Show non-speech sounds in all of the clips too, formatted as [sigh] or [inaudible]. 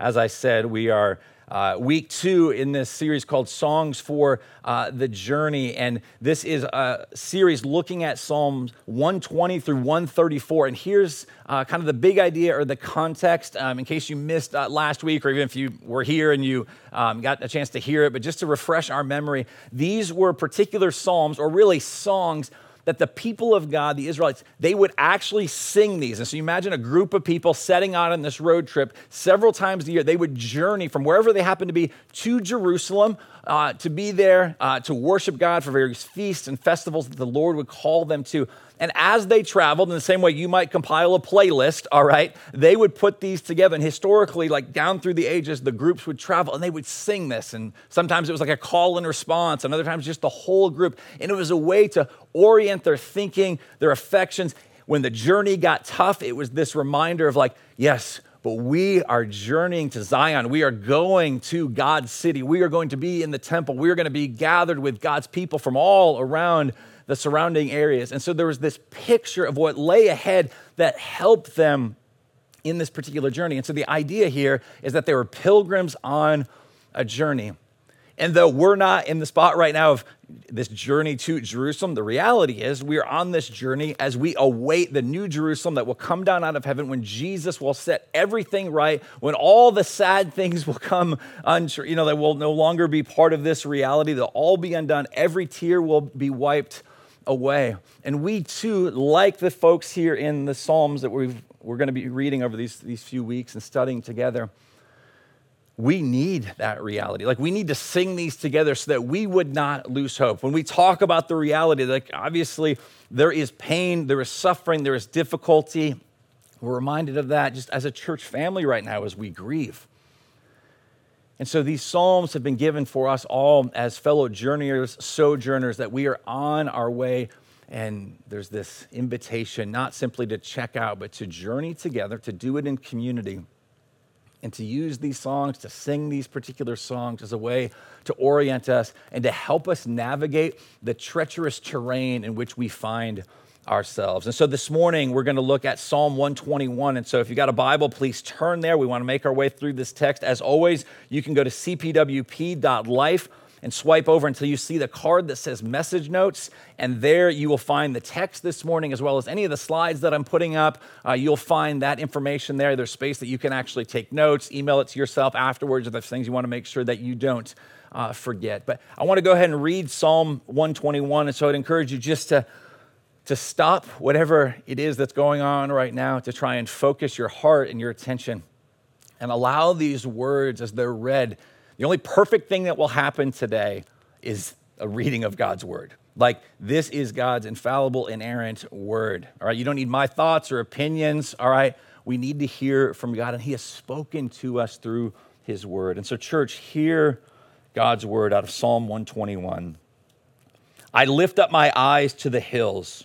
As I said, we are uh, week two in this series called Songs for uh, the Journey. And this is a series looking at Psalms 120 through 134. And here's uh, kind of the big idea or the context um, in case you missed uh, last week, or even if you were here and you um, got a chance to hear it. But just to refresh our memory, these were particular Psalms, or really songs that the people of God, the Israelites, they would actually sing these. And so you imagine a group of people setting out on this road trip several times a year. They would journey from wherever they happened to be to Jerusalem uh, to be there uh, to worship God for various feasts and festivals that the Lord would call them to. And as they traveled, in the same way you might compile a playlist, all right, they would put these together. And historically, like down through the ages, the groups would travel and they would sing this. And sometimes it was like a call and response, and other times just the whole group. And it was a way to orient their thinking, their affections. When the journey got tough, it was this reminder of like, yes, but we are journeying to Zion. We are going to God's city. We are going to be in the temple. We are going to be gathered with God's people from all around the surrounding areas. And so there was this picture of what lay ahead that helped them in this particular journey. And so the idea here is that they were pilgrims on a journey. And though we're not in the spot right now of this journey to Jerusalem, the reality is we are on this journey as we await the new Jerusalem that will come down out of heaven when Jesus will set everything right, when all the sad [laughs] things will come untrue, you know, that will no longer be part of this reality, they'll all be undone, every tear will be wiped away. And we too, like the folks here in the Psalms that we we're going to be reading over these, these few weeks and studying together, we need that reality. Like, we need to sing these together so that we would not lose hope. When we talk about the reality, like, obviously, there is pain, there is suffering, there is difficulty. We're reminded of that just as a church family right now as we grieve. And so these Psalms have been given for us all as fellow journeyers, sojourners, that we are on our way. And there's this invitation, not simply to check out, but to journey together, to do it in community, and to use these songs, to sing these particular songs as a way to orient us and to help us navigate the treacherous terrain in which we find ourselves. And so this morning, we're going to look at Psalm 121. And so if you got a Bible, please turn there. We want to make our way through this text. As always, you can go to cpwp.life and swipe over until you see the card that says message notes. And there you will find the text this morning, as well as any of the slides that I'm putting up. Uh, you'll find that information there. There's space that you can actually take notes, email it to yourself afterwards if there's things you want to make sure that you don't uh, forget. But I want to go ahead and read Psalm 121. And so I'd encourage you just to to stop whatever it is that's going on right now, to try and focus your heart and your attention and allow these words as they're read. The only perfect thing that will happen today is a reading of God's word. Like, this is God's infallible, inerrant word. All right, you don't need my thoughts or opinions. All right, we need to hear from God, and He has spoken to us through His word. And so, church, hear God's word out of Psalm 121. I lift up my eyes to the hills.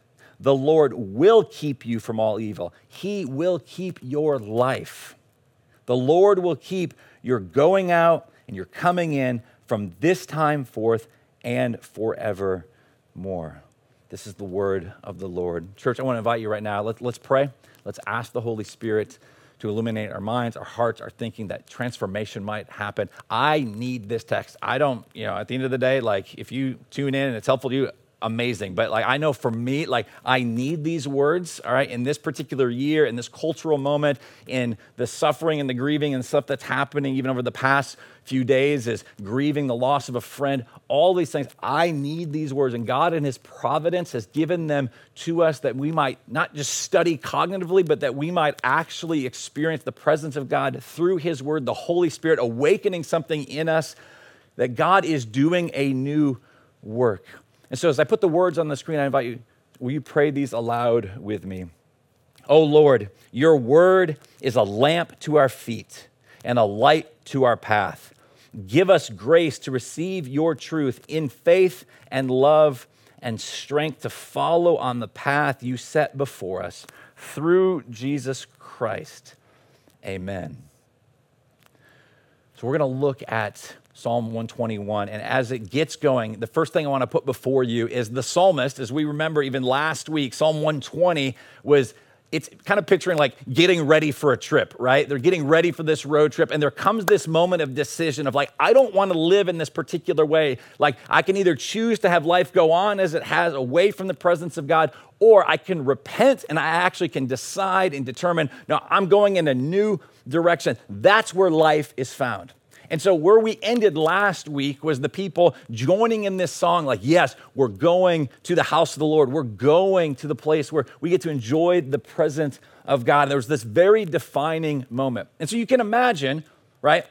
The Lord will keep you from all evil. He will keep your life. The Lord will keep your going out and your coming in from this time forth and forevermore. This is the word of the Lord. Church, I want to invite you right now. Let's, let's pray. Let's ask the Holy Spirit to illuminate our minds, our hearts, our thinking, that transformation might happen. I need this text. I don't, you know, at the end of the day, like if you tune in and it's helpful to you, amazing. But like I know for me, like I need these words, all right, in this particular year, in this cultural moment, in the suffering and the grieving and stuff that's happening even over the past few days is grieving the loss of a friend, all these things. I need these words. And God in His providence has given them to us that we might not just study cognitively, but that we might actually experience the presence of God through His word, the Holy Spirit awakening something in us that God is doing a new work. And so, as I put the words on the screen, I invite you, will you pray these aloud with me? Oh Lord, your word is a lamp to our feet and a light to our path. give us grace to receive your truth in faith and love and strength to follow on the path you set before us through Jesus Christ. Amen. So we're going to look at Psalm 121. And as it gets going, the first thing I want to put before you is the psalmist. As we remember, even last week, Psalm 120 was it's kind of picturing like getting ready for a trip, right? They're getting ready for this road trip, and there comes this moment of decision of like, I don't want to live in this particular way. Like, I can either choose to have life go on as it has away from the presence of God, or I can repent and I actually can decide and determine, no, I'm going in a new direction. That's where life is found. And so, where we ended last week was the people joining in this song, like, yes, we're going to the house of the Lord. We're going to the place where we get to enjoy the presence of God. And there was this very defining moment. And so, you can imagine, right?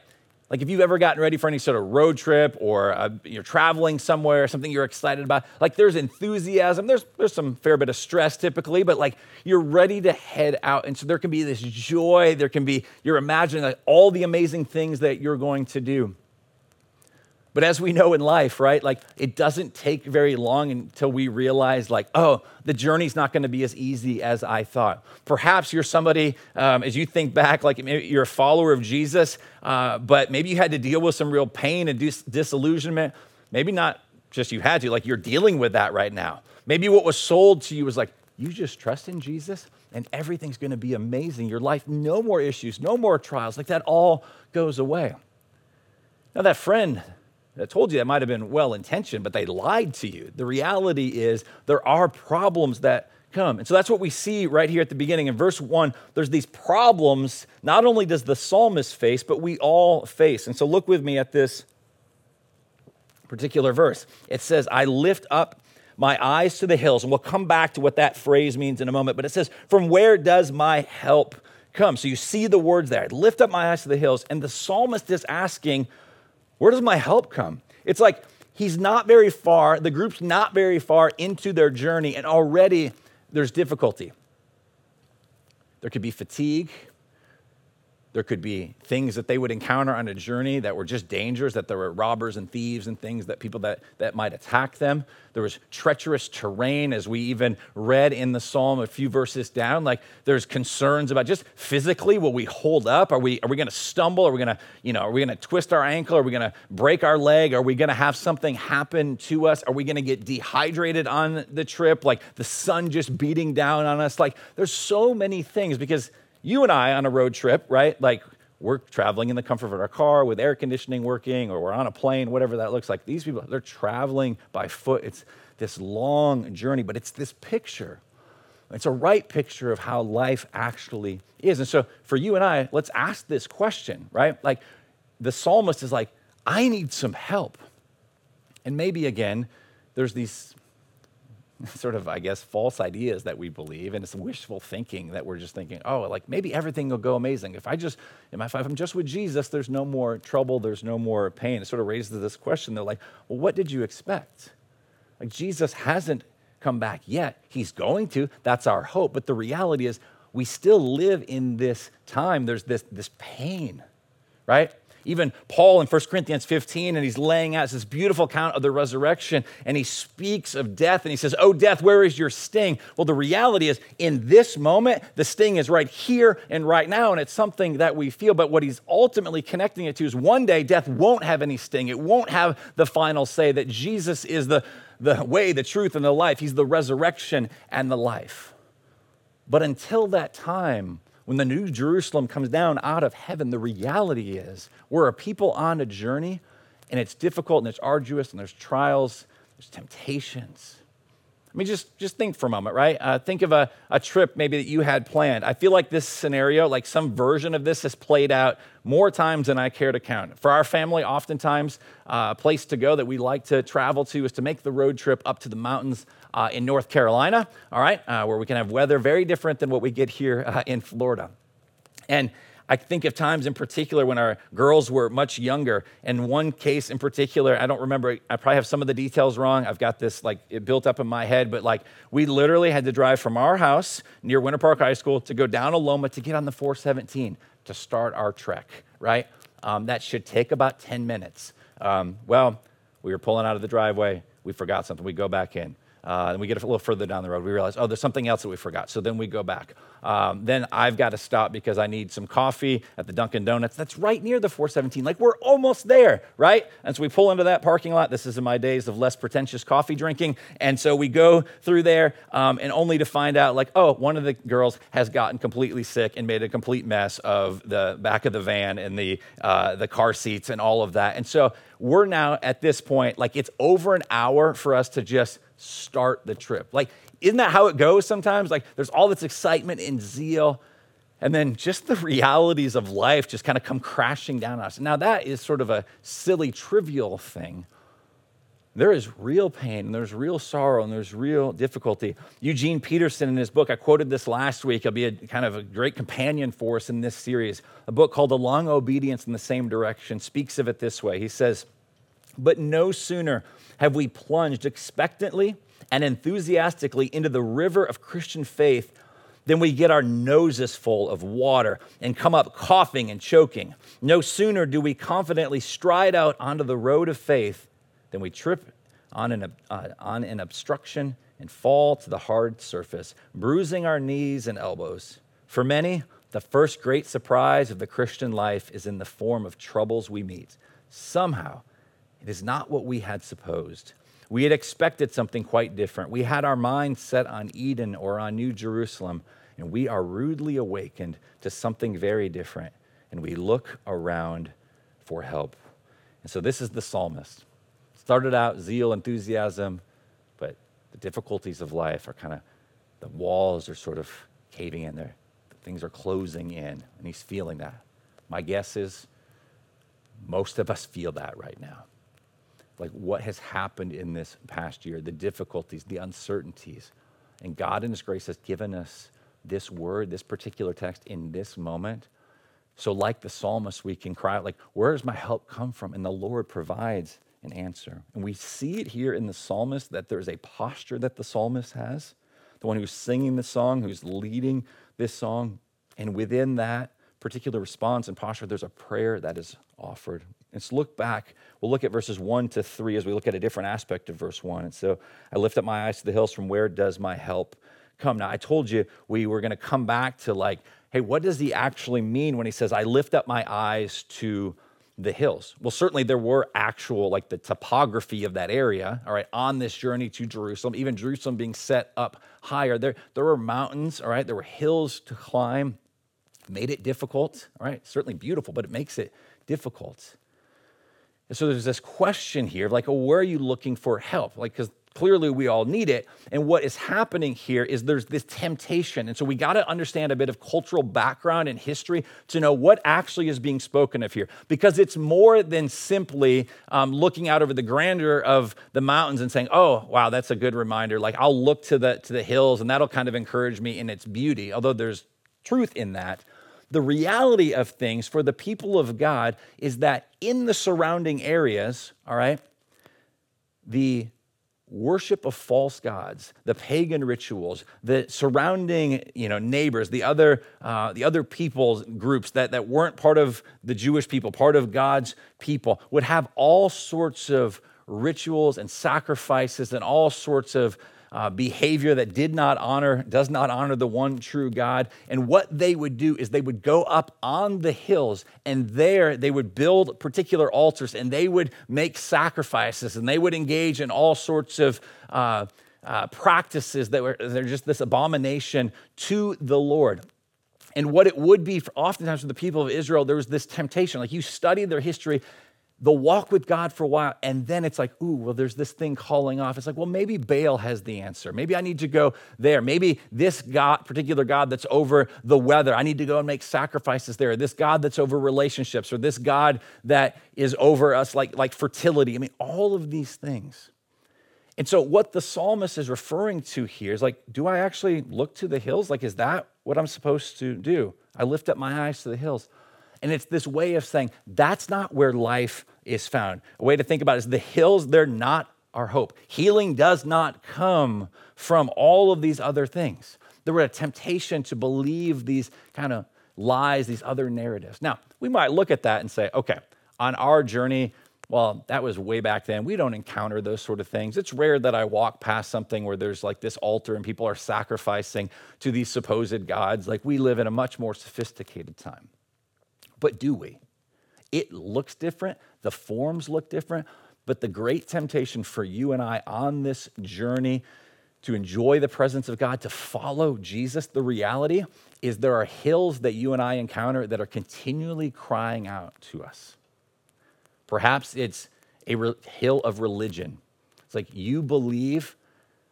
Like if you've ever gotten ready for any sort of road trip or uh, you're traveling somewhere, or something you're excited about, like there's enthusiasm, there's, there's some fair bit of stress typically, but like you're ready to head out. And so there can be this joy, there can be, you're imagining like all the amazing things that you're going to do. But as we know in life, right, like it doesn't take very long until we realize, like, oh, the journey's not going to be as easy as I thought. Perhaps you're somebody, um, as you think back, like you're a follower of Jesus, uh, but maybe you had to deal with some real pain and dis- disillusionment. Maybe not just you had to, like you're dealing with that right now. Maybe what was sold to you was like, you just trust in Jesus and everything's going to be amazing. Your life, no more issues, no more trials. Like that all goes away. Now, that friend, I told you that might have been well intentioned, but they lied to you. The reality is there are problems that come. And so that's what we see right here at the beginning. In verse one, there's these problems not only does the psalmist face, but we all face. And so look with me at this particular verse. It says, I lift up my eyes to the hills. And we'll come back to what that phrase means in a moment. But it says, From where does my help come? So you see the words there. I lift up my eyes to the hills. And the psalmist is asking, where does my help come? It's like he's not very far, the group's not very far into their journey, and already there's difficulty. There could be fatigue, there could be things that they would encounter on a journey that were just dangers, that there were robbers and thieves and things that people that, that might attack them. There was treacherous terrain, as we even read in the psalm a few verses down. Like there's concerns about just physically, will we hold up? Are we, are we to stumble? Are we to, you know, are we to twist our ankle? Are we to break our leg? Are we to have something happen to us? Are we to get dehydrated on the trip? Like the sun just beating down on us? Like there's so many things because you and I on a road trip, right? Like we're traveling in the comfort of our car with air conditioning working, or we're on a plane, whatever that looks like. These people, they're traveling by foot. It's this long journey, but it's this picture. It's a right picture of how life actually is. And so for you and I, let's ask this question, right? Like the psalmist is like, I need some help. And maybe again, there's these [laughs] sort of, I guess, false ideas that we believe, and it's wishful thinking that we're just thinking, oh, like maybe everything will go amazing. If I just, if I'm just with Jesus, there's no more trouble, there's no more pain. It sort of raises this question. They're like, well, what did you expect? Like Jesus hasn't come back yet. He's going to. That's our hope. But the reality is, we still live in this time. There's this, this pain, right? Even Paul in 1 Corinthians 15, and he's laying out this beautiful account of the resurrection, and he speaks of death, and he says, Oh, death, where is your sting? Well, the reality is, in this moment, the sting is right here and right now, and it's something that we feel. But what he's ultimately connecting it to is one day death won't have any sting. It won't have the final say that Jesus is the, the way, the truth, and the life. He's the resurrection and the life. But until that time, when the new Jerusalem comes down out of heaven, the reality is we're a people on a journey, and it's difficult and it's arduous, and there's trials, there's temptations. I mean, just, just think for a moment, right? Uh, think of a, a trip maybe that you had planned. I feel like this scenario, like some version of this, has played out more times than I care to count. For our family, oftentimes, uh, a place to go that we like to travel to is to make the road trip up to the mountains uh, in North Carolina, all right, uh, where we can have weather very different than what we get here uh, in Florida. And I think of times in particular when our girls were much younger. And one case in particular, I don't remember, I probably have some of the details wrong. I've got this like it built up in my head, but like we literally had to drive from our house near Winter Park High School to go down Aloma to get on the 417 to start our trek, right? um, that should take about 10 minutes. Um, well, we were pulling out of the driveway, we forgot something, we go back in. Uh, and we get a little further down the road. We realize, oh, there's something else that we forgot. So then we go back. Um, then I've got to stop because I need some coffee at the Dunkin' Donuts. That's right near the 417. Like we're almost there, right? And so we pull into that parking lot. This is in my days of less pretentious coffee drinking. And so we go through there, um, and only to find out, like, oh, one of the girls has gotten completely sick and made a complete mess of the back of the van and the uh, the car seats and all of that. And so we're now at this point, like it's over an hour for us to just start the trip. Like, isn't that how it goes sometimes? Like, there's all this excitement and zeal, and then just the realities of life just kind of come crashing down on us. Now, that is sort of a silly, trivial thing. There is real pain, and there's real sorrow, and there's real difficulty. Eugene Peterson, in his book, I quoted this last week, he'll be a kind of a great companion for us in this series. A book called A Long Obedience in the Same Direction speaks of it this way. He says, But no sooner have we plunged expectantly and enthusiastically into the river of Christian faith, then we get our noses full of water and come up coughing and choking. No sooner do we confidently stride out onto the road of faith than we trip on an, uh, on an obstruction and fall to the hard surface, bruising our knees and elbows. For many, the first great surprise of the Christian life is in the form of troubles we meet. Somehow, it is not what we had supposed. We had expected something quite different. We had our minds set on Eden or on New Jerusalem, and we are rudely awakened to something very different, and we look around for help. And so this is the psalmist. Started out zeal, enthusiasm, but the difficulties of life are kind of, the walls are sort of caving in there. Things are closing in, and he's feeling that. My guess is most of us feel that right now like what has happened in this past year, the difficulties, the uncertainties. And God, in His grace, has given us this word, this particular text in this moment. So, like the psalmist, we can cry out, like, where does my help come from? And the Lord provides an answer. And we see it here in the psalmist that there's a posture that the psalmist has, the one who's singing the song, who's leading this song. And within that particular response and posture, there's a prayer that is offered. Let's look back. We'll look at verses 1 to 3 as we look at a different aspect of verse 1. And so I lift up my eyes to the hills from where does my help come? Now, I told you we were going to come back to like, hey, what does he actually mean when he says, I lift up my eyes to the hills? Well, certainly there were actual, like the topography of that area, all right, on this journey to Jerusalem, even Jerusalem being set up higher. There, there were mountains, all right, there were hills to climb, made it difficult, all right, certainly beautiful, but it makes it difficult. And so there's this question here like, oh, where are you looking for help? Like, because clearly we all need it. And what is happening here is there's this temptation. And so we got to understand a bit of cultural background and history to know what actually is being spoken of here. Because it's more than simply um, looking out over the grandeur of the mountains and saying, oh, wow, that's a good reminder. Like, I'll look to the, to the hills and that'll kind of encourage me in its beauty, although there's truth in that. The reality of things for the people of God is that in the surrounding areas, all right, the worship of false gods, the pagan rituals, the surrounding you know neighbors, the other uh, the other peoples groups that that weren't part of the Jewish people, part of God's people, would have all sorts of rituals and sacrifices and all sorts of uh, behavior that did not honor, does not honor the one true God. And what they would do is they would go up on the hills and there they would build particular altars and they would make sacrifices and they would engage in all sorts of uh, uh, practices that were they're just this abomination to the Lord. And what it would be for oftentimes for the people of Israel, there was this temptation. Like you study their history, they'll walk with God for a while, and then it's like, ooh, well, there's this thing calling off. It's like, well, maybe Baal has the answer. Maybe I need to go there. Maybe this God, particular God that's over the weather, I need to go and make sacrifices there. This God that's over relationships, or this God that is over us, like, like fertility. I mean, all of these things. And so, what the psalmist is referring to here is like, do I actually look to the hills? Like, is that what I'm supposed to do? I lift up my eyes to the hills. And it's this way of saying that's not where life is found. A way to think about it is the hills, they're not our hope. Healing does not come from all of these other things. There were a temptation to believe these kind of lies, these other narratives. Now, we might look at that and say, okay, on our journey, well, that was way back then. We don't encounter those sort of things. It's rare that I walk past something where there's like this altar and people are sacrificing to these supposed gods. Like we live in a much more sophisticated time. But do we? It looks different, the forms look different, but the great temptation for you and I on this journey to enjoy the presence of God, to follow Jesus, the reality is there are hills that you and I encounter that are continually crying out to us. Perhaps it's a re- hill of religion. It's like you believe,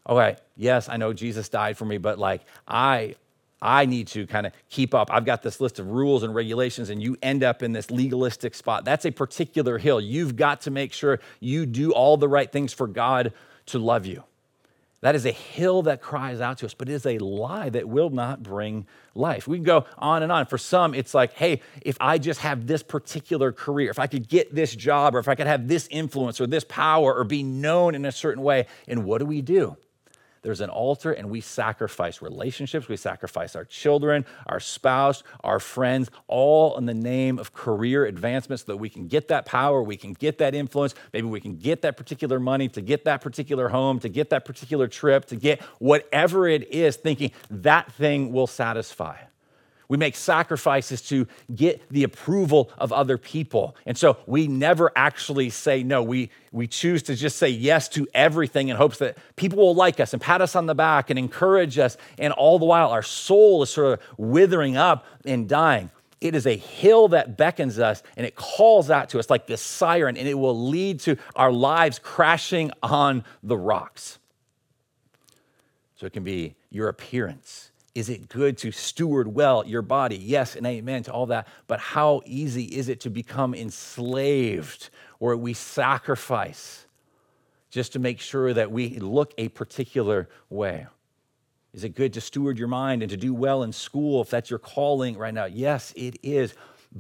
okay, yes, I know Jesus died for me, but like I I need to kind of keep up. I've got this list of rules and regulations, and you end up in this legalistic spot. That's a particular hill. You've got to make sure you do all the right things for God to love you. That is a hill that cries out to us, but it is a lie that will not bring life. We can go on and on. For some, it's like, hey, if I just have this particular career, if I could get this job, or if I could have this influence or this power or be known in a certain way, and what do we do? There's an altar and we sacrifice relationships, we sacrifice our children, our spouse, our friends, all in the name of career advancement so that we can get that power, we can get that influence, maybe we can get that particular money, to get that particular home, to get that particular trip, to get whatever it is, thinking that thing will satisfy. We make sacrifices to get the approval of other people. And so we never actually say no. We, we choose to just say yes to everything in hopes that people will like us and pat us on the back and encourage us. And all the while, our soul is sort of withering up and dying. It is a hill that beckons us and it calls out to us like this siren, and it will lead to our lives crashing on the rocks. So it can be your appearance is it good to steward well your body? Yes, and amen to all that. But how easy is it to become enslaved where we sacrifice just to make sure that we look a particular way? Is it good to steward your mind and to do well in school if that's your calling right now? Yes, it is.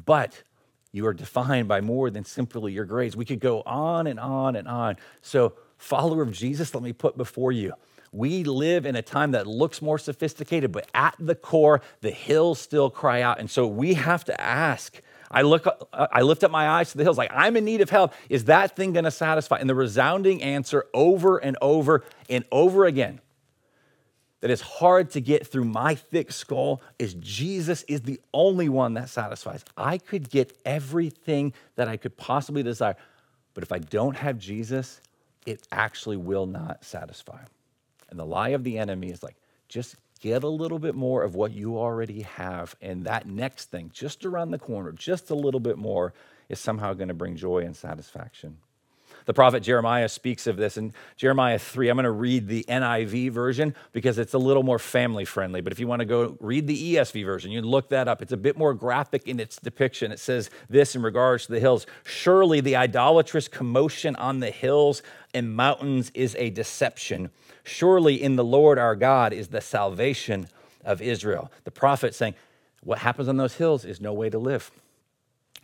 But you are defined by more than simply your grades. We could go on and on and on. So, follower of Jesus, let me put before you we live in a time that looks more sophisticated, but at the core, the hills still cry out. And so we have to ask. I look, uh, I lift up my eyes to the hills, like I'm in need of help. Is that thing going to satisfy? And the resounding answer over and over and over again that is hard to get through my thick skull is Jesus is the only one that satisfies. I could get everything that I could possibly desire, but if I don't have Jesus, it actually will not satisfy. And the lie of the enemy is like, just get a little bit more of what you already have. And that next thing, just around the corner, just a little bit more, is somehow going to bring joy and satisfaction. The prophet Jeremiah speaks of this in Jeremiah 3. I'm going to read the NIV version because it's a little more family friendly. But if you want to go read the ESV version, you can look that up. It's a bit more graphic in its depiction. It says this in regards to the hills Surely the idolatrous commotion on the hills and mountains is a deception Surely in the Lord our God is the salvation of Israel. The prophet saying, What happens on those hills is no way to live.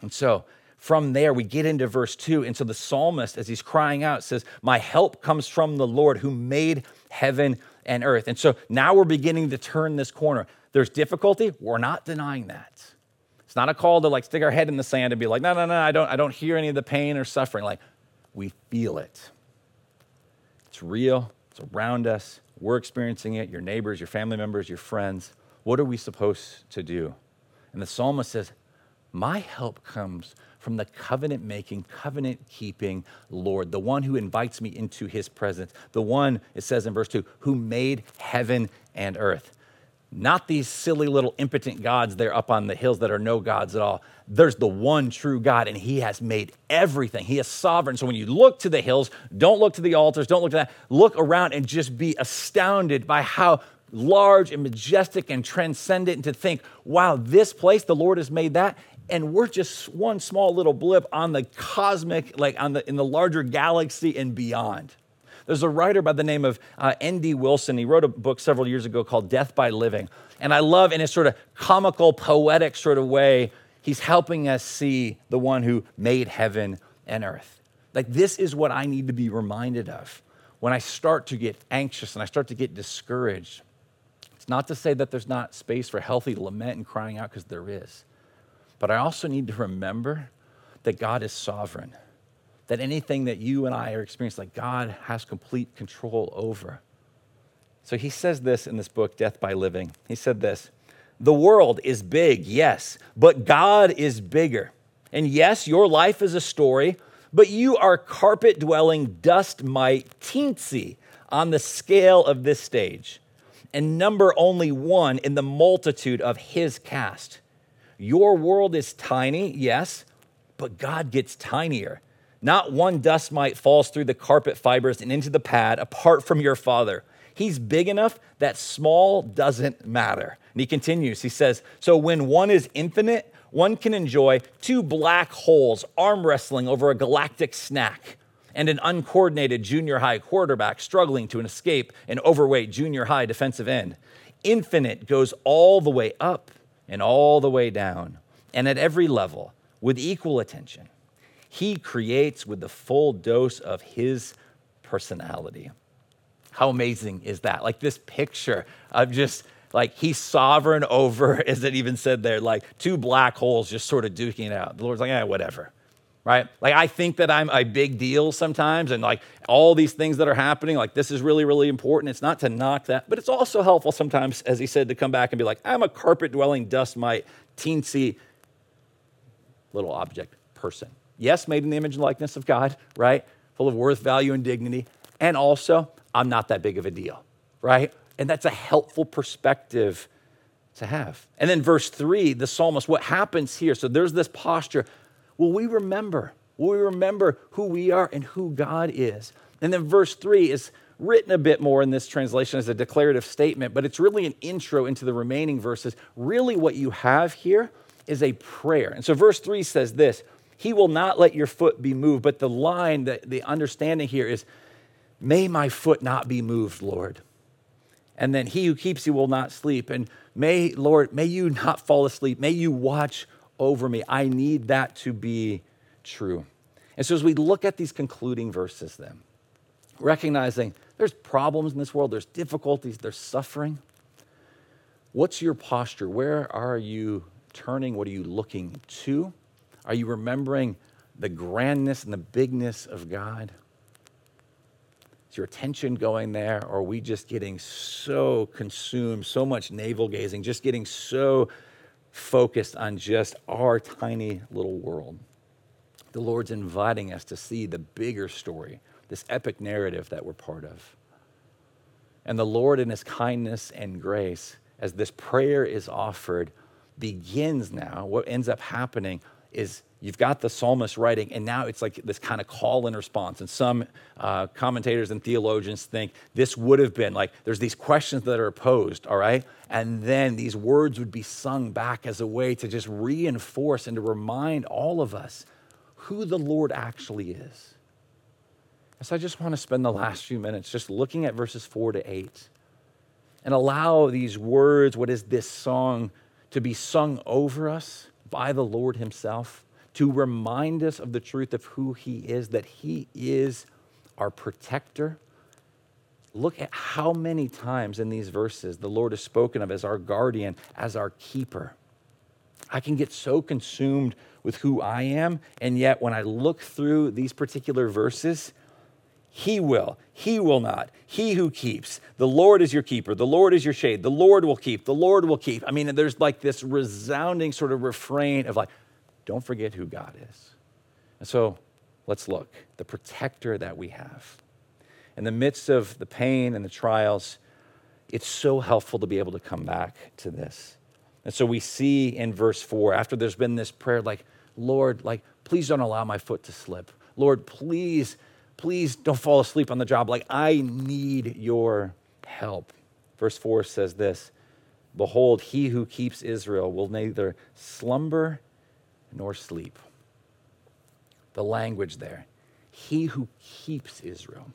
And so from there, we get into verse 2. And so the psalmist, as he's crying out, says, My help comes from the Lord who made heaven and earth. And so now we're beginning to turn this corner. There's difficulty. We're not denying that. It's not a call to like stick our head in the sand and be like, no, no, no, I don't, I don't hear any of the pain or suffering. Like we feel it. It's real. It's around us. We're experiencing it, your neighbors, your family members, your friends. What are we supposed to do? And the psalmist says, My help comes from the covenant making, covenant keeping Lord, the one who invites me into his presence, the one, it says in verse 2, who made heaven and earth. Not these silly little impotent gods there up on the hills that are no gods at all. There's the one true God, and He has made everything. He is sovereign. So when you look to the hills, don't look to the altars, don't look to that. Look around and just be astounded by how large and majestic and transcendent, and to think, wow, this place, the Lord has made that, and we're just one small little blip on the cosmic, like on the in the larger galaxy and beyond. There's a writer by the name of uh, N.D. Wilson. He wrote a book several years ago called Death by Living. And I love, in a sort of comical, poetic sort of way, he's helping us see the one who made heaven and earth. Like, this is what I need to be reminded of when I start to get anxious and I start to get discouraged. It's not to say that there's not space for healthy lament and crying out, because there is. But I also need to remember that God is sovereign, that anything that you and I are experiencing, like God has complete control over. So he says this in this book, Death by Living. He said this The world is big, yes, but God is bigger. And yes, your life is a story, but you are carpet dwelling dust mite teensy on the scale of this stage and number only one in the multitude of his cast. Your world is tiny, yes, but God gets tinier. Not one dust mite falls through the carpet fibers and into the pad apart from your Father. He's big enough that small doesn't matter. And he continues, he says, So when one is infinite, one can enjoy two black holes arm wrestling over a galactic snack and an uncoordinated junior high quarterback struggling to escape an overweight junior high defensive end. Infinite goes all the way up and all the way down, and at every level with equal attention. He creates with the full dose of his personality. How amazing is that? Like this picture of just like he's sovereign [laughs] over, as it even said there, like two black holes just sort of duking it out. The Lord's like, yeah, whatever right? Like I think that I'm a big deal sometimes, and like all these things that are happening, like this is really, really important. It's not to knock that, but it's also helpful sometimes, as he said, to come back and be like, I'm a carpet dwelling dust mite, teensy little object person. Yes, made in the image and likeness of God, right? Full of worth, value, and dignity. And also, I'm not that big of a deal, right? And that's a helpful perspective to have. And then verse three, the psalmist, what happens here? So there's this posture Will we remember? Will we remember who we are and who God is? And then verse three is written a bit more in this translation as a declarative statement, but it's really an intro into the remaining verses. Really, what you have here is a prayer. And so verse three says this He will not let your foot be moved. But the line, the, the understanding here is, May my foot not be moved, Lord. And then he who keeps you will not sleep. And may, Lord, may you not fall asleep. May you watch over me. I need that to be true. And so, as we look at these concluding verses, then, recognizing there's problems in this world, there's difficulties, there's suffering. What's your posture? Where are you turning? What are you looking to? Are you remembering the grandness and the bigness of God? Is your attention going there, or are we just getting so consumed, so much navel gazing, just getting so focused on just our tiny little world. The Lord's inviting us to see the bigger story, this epic narrative that we're part of. And the Lord, in His kindness and grace, as this prayer is offered, begins now. What ends up happening is you've got the psalmist writing, and now it's like this kind of call and response. And some uh, commentators and theologians think this would have been like there's these questions that are posed, all right? And then these words would be sung back as a way to just reinforce and to remind all of us who the Lord actually is. So I just want to spend the last few minutes just looking at verses four to eight and allow these words, what is this song, to be sung over us by the Lord Himself to remind us of the truth of who He is, that He is our protector. Look at how many times in these verses the Lord is spoken of as our guardian, as our keeper. I can get so consumed with who I am, and yet when I look through these particular verses, he will, he will not. He who keeps. The Lord is your keeper. The Lord is your shade. The Lord will keep. The Lord will keep. I mean, there's like this resounding sort of refrain of like, don't forget who God is. And so let's look the protector that we have. In the midst of the pain and the trials, it's so helpful to be able to come back to this. And so we see in verse four, after there's been this prayer, like, Lord, like, please don't allow my foot to slip. Lord, please, please don't fall asleep on the job. Like, I need your help. Verse four says this Behold, he who keeps Israel will neither slumber nor sleep. The language there. He who keeps Israel.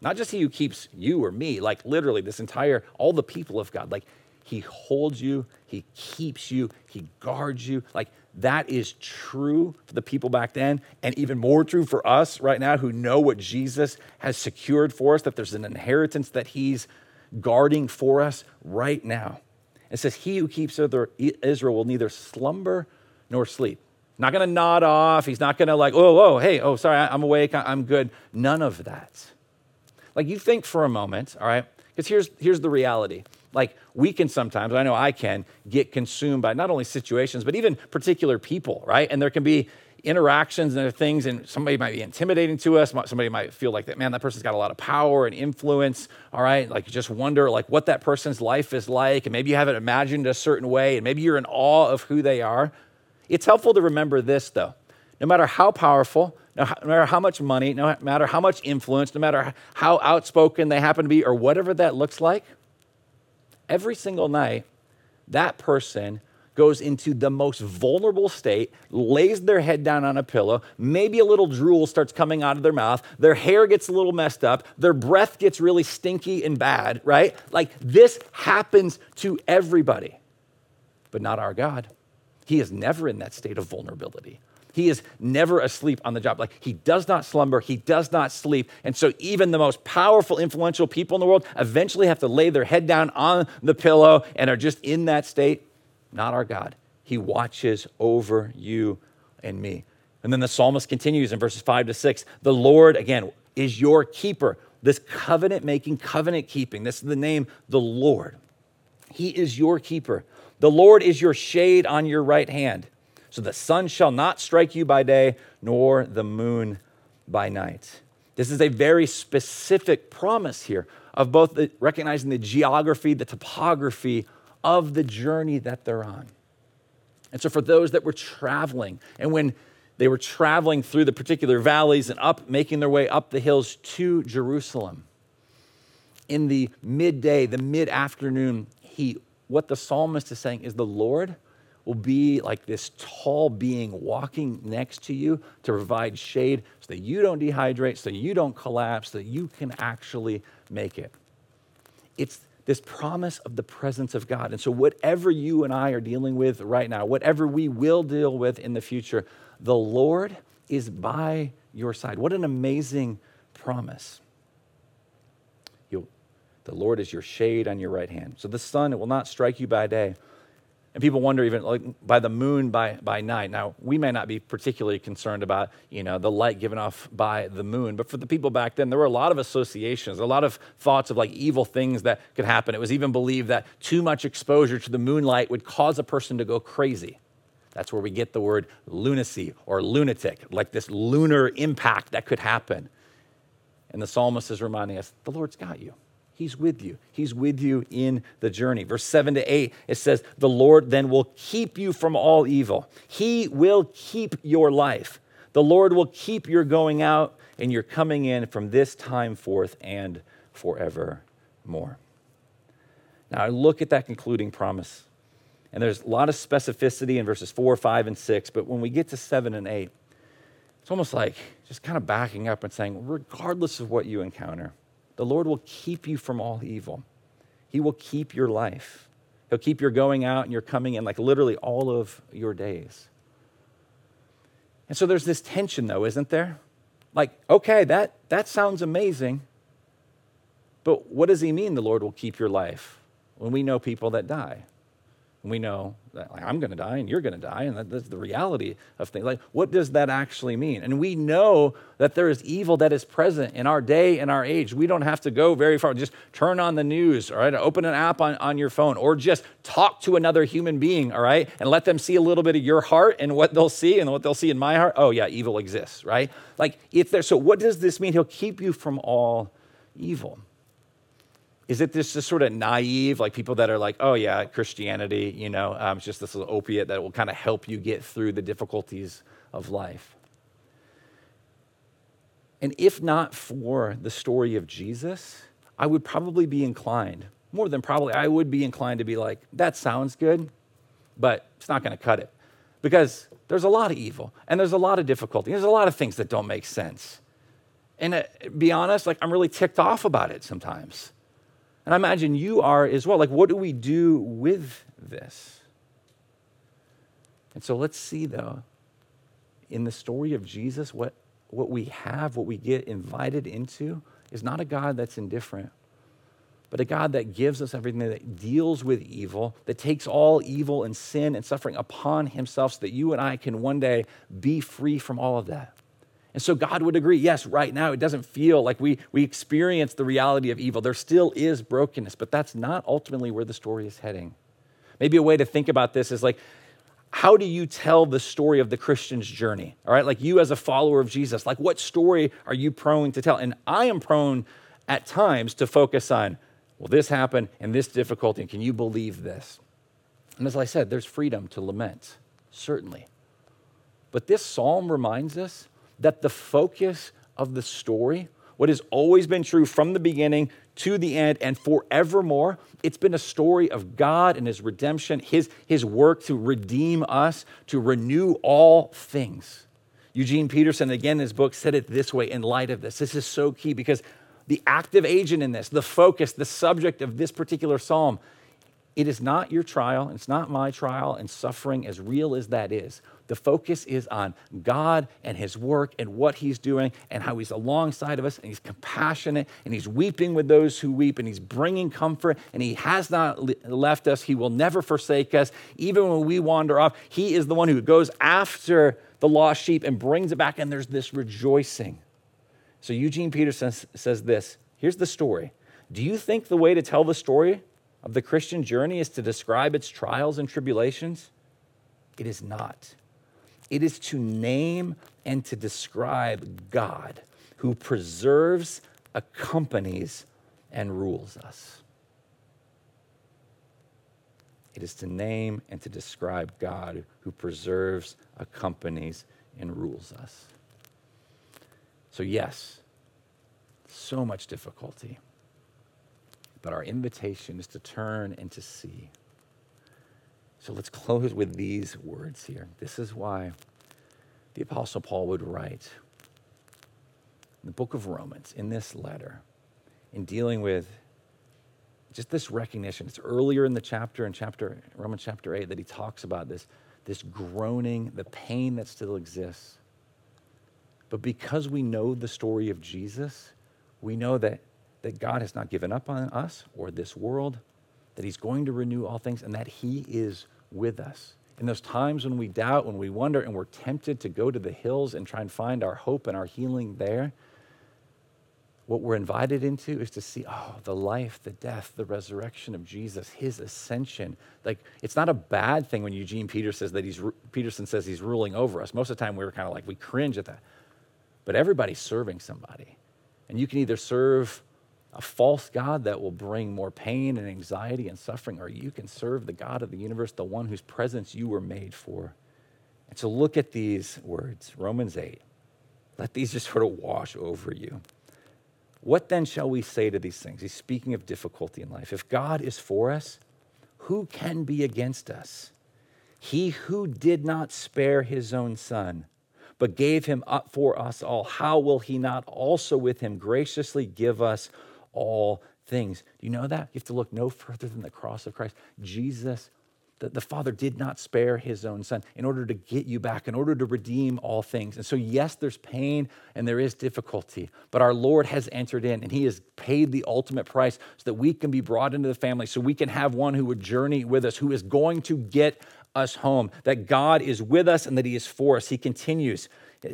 Not just he who keeps you or me, like literally this entire, all the people of God. Like he holds you, he keeps you, he guards you. Like that is true for the people back then, and even more true for us right now who know what Jesus has secured for us, that there's an inheritance that he's guarding for us right now. It says, He who keeps Israel will neither slumber nor sleep. Not to nod off. He's not to, like, oh, oh, hey, oh, sorry, I'm awake, I'm good. None of that. Like, you think for a moment, all right? Because here's, here's the reality. Like, we can sometimes, I know I can, get consumed by not only situations, but even particular people, right? And there can be interactions and things, and somebody might be intimidating to us. Somebody might feel like that, man, that person's got a lot of power and influence, all right? Like, you just wonder, like, what that person's life is like, and maybe you have it imagined a certain way, and maybe you're in awe of who they are. It's helpful to remember this, though. No matter how powerful, no matter how much money, no matter how much influence, no matter how outspoken they happen to be, or whatever that looks like, every single night, that person goes into the most vulnerable state, lays their head down on a pillow, maybe a little drool starts coming out of their mouth, their hair gets a little messed up, their breath gets really stinky and bad, right? Like this happens to everybody, but not our God. He is never in that state of vulnerability. He is never asleep on the job. Like he does not slumber, he does not sleep. And so even the most powerful, influential people in the world eventually have to lay their head down on the pillow and are just in that state. Not our God. He watches over you and me. And then the psalmist continues in verses five to six The Lord, again, is your keeper. This covenant making, covenant keeping, this is the name, the Lord. He is your keeper. The Lord is your shade on your right hand. So the sun shall not strike you by day, nor the moon by night. This is a very specific promise here of both the, recognizing the geography, the topography of the journey that they're on. And so, for those that were traveling, and when they were traveling through the particular valleys and up, making their way up the hills to Jerusalem, in the midday, the mid afternoon heat, what the psalmist is saying is the Lord will be like this tall being walking next to you to provide shade so that you don't dehydrate, so you don't collapse, so that you can actually make it. It's this promise of the presence of God. And so, whatever you and I are dealing with right now, whatever we will deal with in the future, the Lord is by your side. What an amazing promise. The Lord is your shade on your right hand. So the sun, it will not strike you by day. And people wonder even like by the moon by, by night. Now, we may not be particularly concerned about, you know, the light given off by the moon, but for the people back then, there were a lot of associations, a lot of thoughts of like evil things that could happen. It was even believed that too much exposure to the moonlight would cause a person to go crazy. That's where we get the word lunacy or lunatic, like this lunar impact that could happen. And the psalmist is reminding us the Lord's got you. He's with you. He's with you in the journey. Verse 7 to 8, it says, The Lord then will keep you from all evil. He will keep your life. The Lord will keep your going out and your coming in from this time forth and forevermore. Now, I look at that concluding promise, and there's a lot of specificity in verses 4, 5, and 6, but when we get to 7 and 8, it's almost like just kind of backing up and saying, regardless of what you encounter, the Lord will keep you from all evil. He will keep your life. He'll keep your going out and your coming in, like literally all of your days. And so there's this tension, though, isn't there? Like, okay, that, that sounds amazing, but what does he mean the Lord will keep your life when we know people that die? We know that like, I'm going to die and you're going to die, and that, that's the reality of things. Like, what does that actually mean? And we know that there is evil that is present in our day and our age. We don't have to go very far. Just turn on the news, all right? Open an app on, on your phone, or just talk to another human being, all right? And let them see a little bit of your heart and what they'll see and what they'll see in my heart. Oh, yeah, evil exists, right? Like, it's there. So, what does this mean? He'll keep you from all evil. Is it this just sort of naive, like people that are like, oh yeah, Christianity, you know, um, it's just this little opiate that will kind of help you get through the difficulties of life? And if not for the story of Jesus, I would probably be inclined, more than probably, I would be inclined to be like, that sounds good, but it's not going to cut it. Because there's a lot of evil and there's a lot of difficulty. There's a lot of things that don't make sense. And uh, be honest, like I'm really ticked off about it sometimes. And I imagine you are as well. Like, what do we do with this? And so let's see, though, in the story of Jesus, what, what we have, what we get invited into, is not a God that's indifferent, but a God that gives us everything, that deals with evil, that takes all evil and sin and suffering upon himself so that you and I can one day be free from all of that. And so God would agree, yes, right now it doesn't feel like we, we experience the reality of evil. There still is brokenness, but that's not ultimately where the story is heading. Maybe a way to think about this is like, how do you tell the story of the Christian's journey? All right, like you as a follower of Jesus, like what story are you prone to tell? And I am prone at times to focus on, well, this happened and this difficulty, and can you believe this? And as I said, there's freedom to lament, certainly. But this psalm reminds us that the focus of the story, what has always been true from the beginning to the end and forevermore, it's been a story of God and his redemption, his, his work to redeem us, to renew all things. Eugene Peterson, again in his book, said it this way in light of this. This is so key because the active agent in this, the focus, the subject of this particular psalm, it is not your trial, it's not my trial and suffering, as real as that is. The focus is on God and His work and what He's doing and how He's alongside of us and He's compassionate and He's weeping with those who weep and He's bringing comfort and He has not left us. He will never forsake us. Even when we wander off, He is the one who goes after the lost sheep and brings it back, and there's this rejoicing. So Eugene Peterson says this here's the story. Do you think the way to tell the story of the Christian journey is to describe its trials and tribulations? It is not. It is to name and to describe God who preserves, accompanies, and rules us. It is to name and to describe God who preserves, accompanies, and rules us. So, yes, so much difficulty. But our invitation is to turn and to see. So let's close with these words here. This is why the Apostle Paul would write in the book of Romans, in this letter, in dealing with just this recognition. It's earlier in the chapter, in chapter Romans chapter 8, that he talks about this, this groaning, the pain that still exists but because we know the story of Jesus, we know that, that God has not given up on us or this world, that He's going to renew all things, and that He is with us. In those times when we doubt, when we wonder, and we're tempted to go to the hills and try and find our hope and our healing there, what we're invited into is to see, oh, the life, the death, the resurrection of Jesus, his ascension. Like, it's not a bad thing when Eugene Peterson says that he's, Peterson says he's ruling over us. Most of the time, we were kind of like, we cringe at that but everybody's serving somebody. And you can either serve a false God that will bring more pain and anxiety and suffering, or you can serve the God of the universe, the one whose presence you were made for. And so look at these words Romans 8. Let these just sort of wash over you. What then shall we say to these things? He's speaking of difficulty in life. If God is for us, who can be against us? He who did not spare his own son but gave him up for us all, how will he not also with him graciously give us all things? Do you know that? You have to look no further than the cross of Christ. Jesus, the, the Father did not spare his own son in order to get you back, in order to redeem all things. And so, yes, there's pain and there is difficulty, but our Lord has entered in and he has paid the ultimate price so that we can be brought into the family, so we can have one who would journey with us, who is going to get us home, that God is with us and that He is for us. He continues.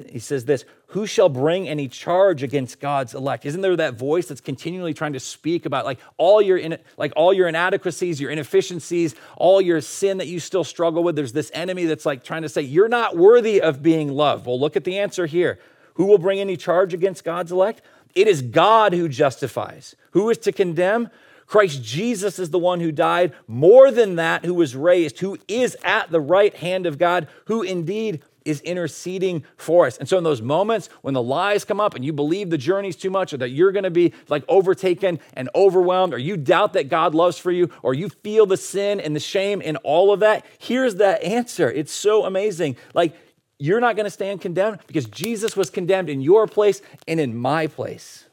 He says this Who shall bring any charge against God's elect? Isn't there that voice that's continually trying to speak about like all your in, like all your inadequacies, your inefficiencies, all your sin that you still struggle with? There's this enemy that's like trying to say, You're not worthy of being loved. Well, look at the answer here. Who will bring any charge against God's elect? It is God who justifies. Who is to condemn? Christ Jesus is the one who died, more than that, who was raised, who is at the right hand of God, who indeed is interceding for us. And so, in those moments when the lies come up and you believe the journey's too much, or that you're going to be like overtaken and overwhelmed, or you doubt that God loves for you, or you feel the sin and the shame and all of that, here's the answer. It's so amazing. Like, you're not going to stand condemned because Jesus was condemned in your place and in my place.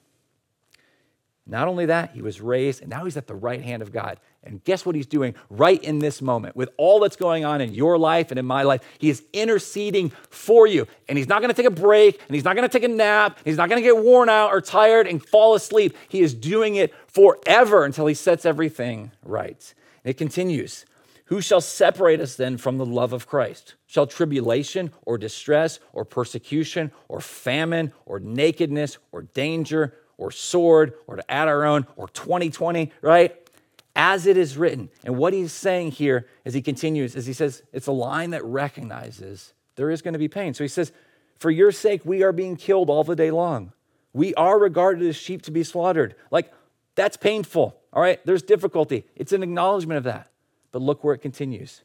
Not only that, he was raised, and now he's at the right hand of God. And guess what he's doing right in this moment with all that's going on in your life and in my life? He is interceding for you. And he's not going to take a break, and he's not going to take a nap, he's not going to get worn out or tired and fall asleep. He is doing it forever until he sets everything right. And it continues. Who shall separate us then from the love of Christ? Shall tribulation or distress or persecution or famine or nakedness or danger or sword or to add our own or 2020, right? As it is written. And what he's saying here as he continues is he says, it's a line that recognizes there is going to be pain. So he says, For your sake, we are being killed all the day long. We are regarded as sheep to be slaughtered. Like, that's painful, all right? There's difficulty. It's an acknowledgement of that. But look where it continues.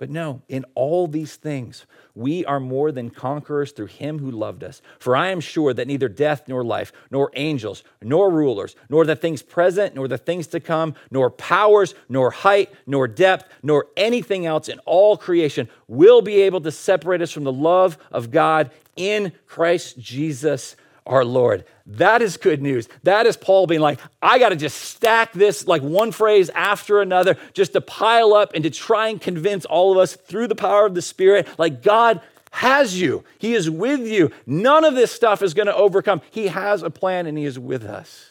But no, in all these things, we are more than conquerors through him who loved us. For I am sure that neither death nor life, nor angels, nor rulers, nor the things present, nor the things to come, nor powers, nor height, nor depth, nor anything else in all creation will be able to separate us from the love of God in Christ Jesus our Lord. That is good news. That is Paul being like, I got to just stack this like one phrase after another just to pile up and to try and convince all of us through the power of the Spirit, like God has you. He is with you. None of this stuff is going to overcome. He has a plan and He is with us.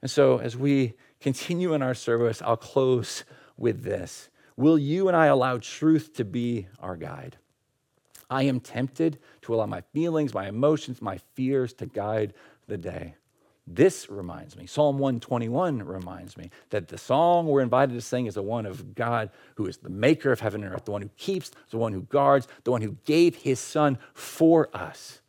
And so as we continue in our service, I'll close with this. Will you and I allow truth to be our guide? I am tempted to allow my feelings, my emotions, my fears to guide the day. This reminds me, Psalm 121 reminds me that the song we're invited to sing is the one of God who is the maker of heaven and earth, the one who keeps, the one who guards, the one who gave his son for us.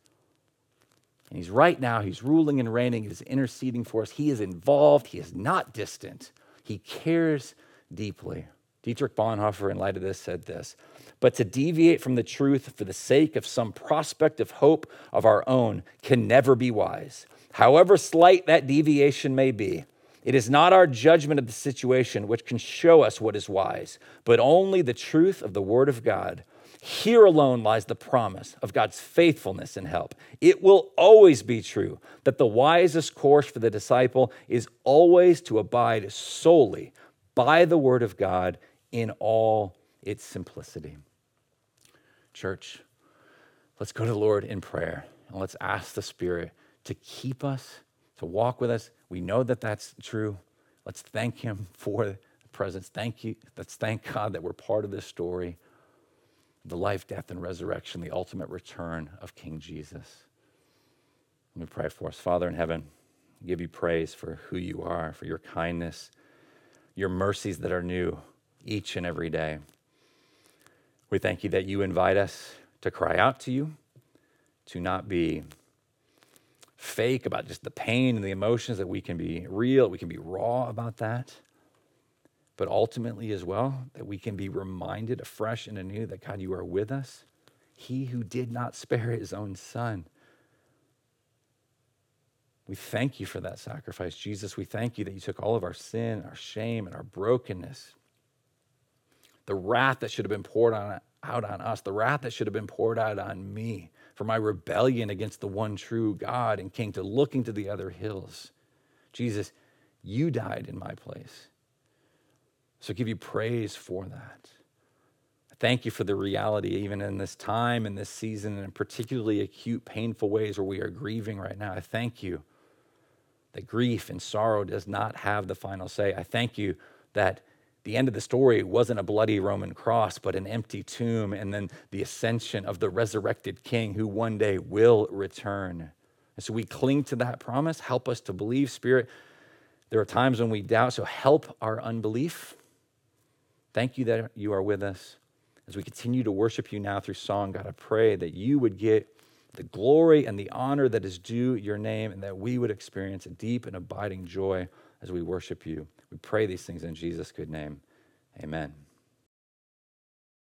And he's right now, he's ruling and reigning, he's interceding for us. He is involved, he is not distant, he cares deeply. Dietrich Bonhoeffer, in light of this, said this But to deviate from the truth for the sake of some prospect of hope of our own can never be wise. However slight that deviation may be, it is not our judgment of the situation which can show us what is wise, but only the truth of the Word of God. Here alone lies the promise of God's faithfulness and help. It will always be true that the wisest course for the disciple is always to abide solely by the Word of God in all its simplicity. Church, let's go to the Lord in prayer and let's ask the Spirit to keep us, to walk with us. We know that that's true. Let's thank Him [laughs] for the presence. Thank you. Let's thank God that we're part of this story the life, death, and resurrection, the ultimate return of King Jesus. Let me pray for us. Father in heaven, give you praise for who you are, for your kindness, your mercies that are new each and every day. We thank you that you invite us to cry out to you, to not be fake about just the pain and the emotions, that we can be real, we can be raw about that. But ultimately, as well, that we can be reminded afresh and anew that God, you are with us. He who did not spare his own son. We thank you for that sacrifice. Jesus, we thank you that you took all of our sin, our shame, and our brokenness the wrath that should have been poured on, out on us, the wrath that should have been poured out on me for my rebellion against the one true God and came to looking to the other hills. Jesus, you died in my place. So I give you praise for that. Thank you for the reality, even in this time, in this season, and in particularly acute, painful ways where we are grieving right now. I thank you that grief and sorrow does not have the final say. I thank you that the end of the story wasn't a bloody Roman cross, but an empty tomb, and then the ascension of the resurrected king who one day will return. And so we cling to that promise. Help us to believe, Spirit. There are times when we doubt, so help our unbelief. Thank you that you are with us. As we continue to worship you now through song, God, I pray that you would get the glory and the honor that is due your name, and that we would experience a deep and abiding joy as we worship you. We pray these things in Jesus' good name. Amen.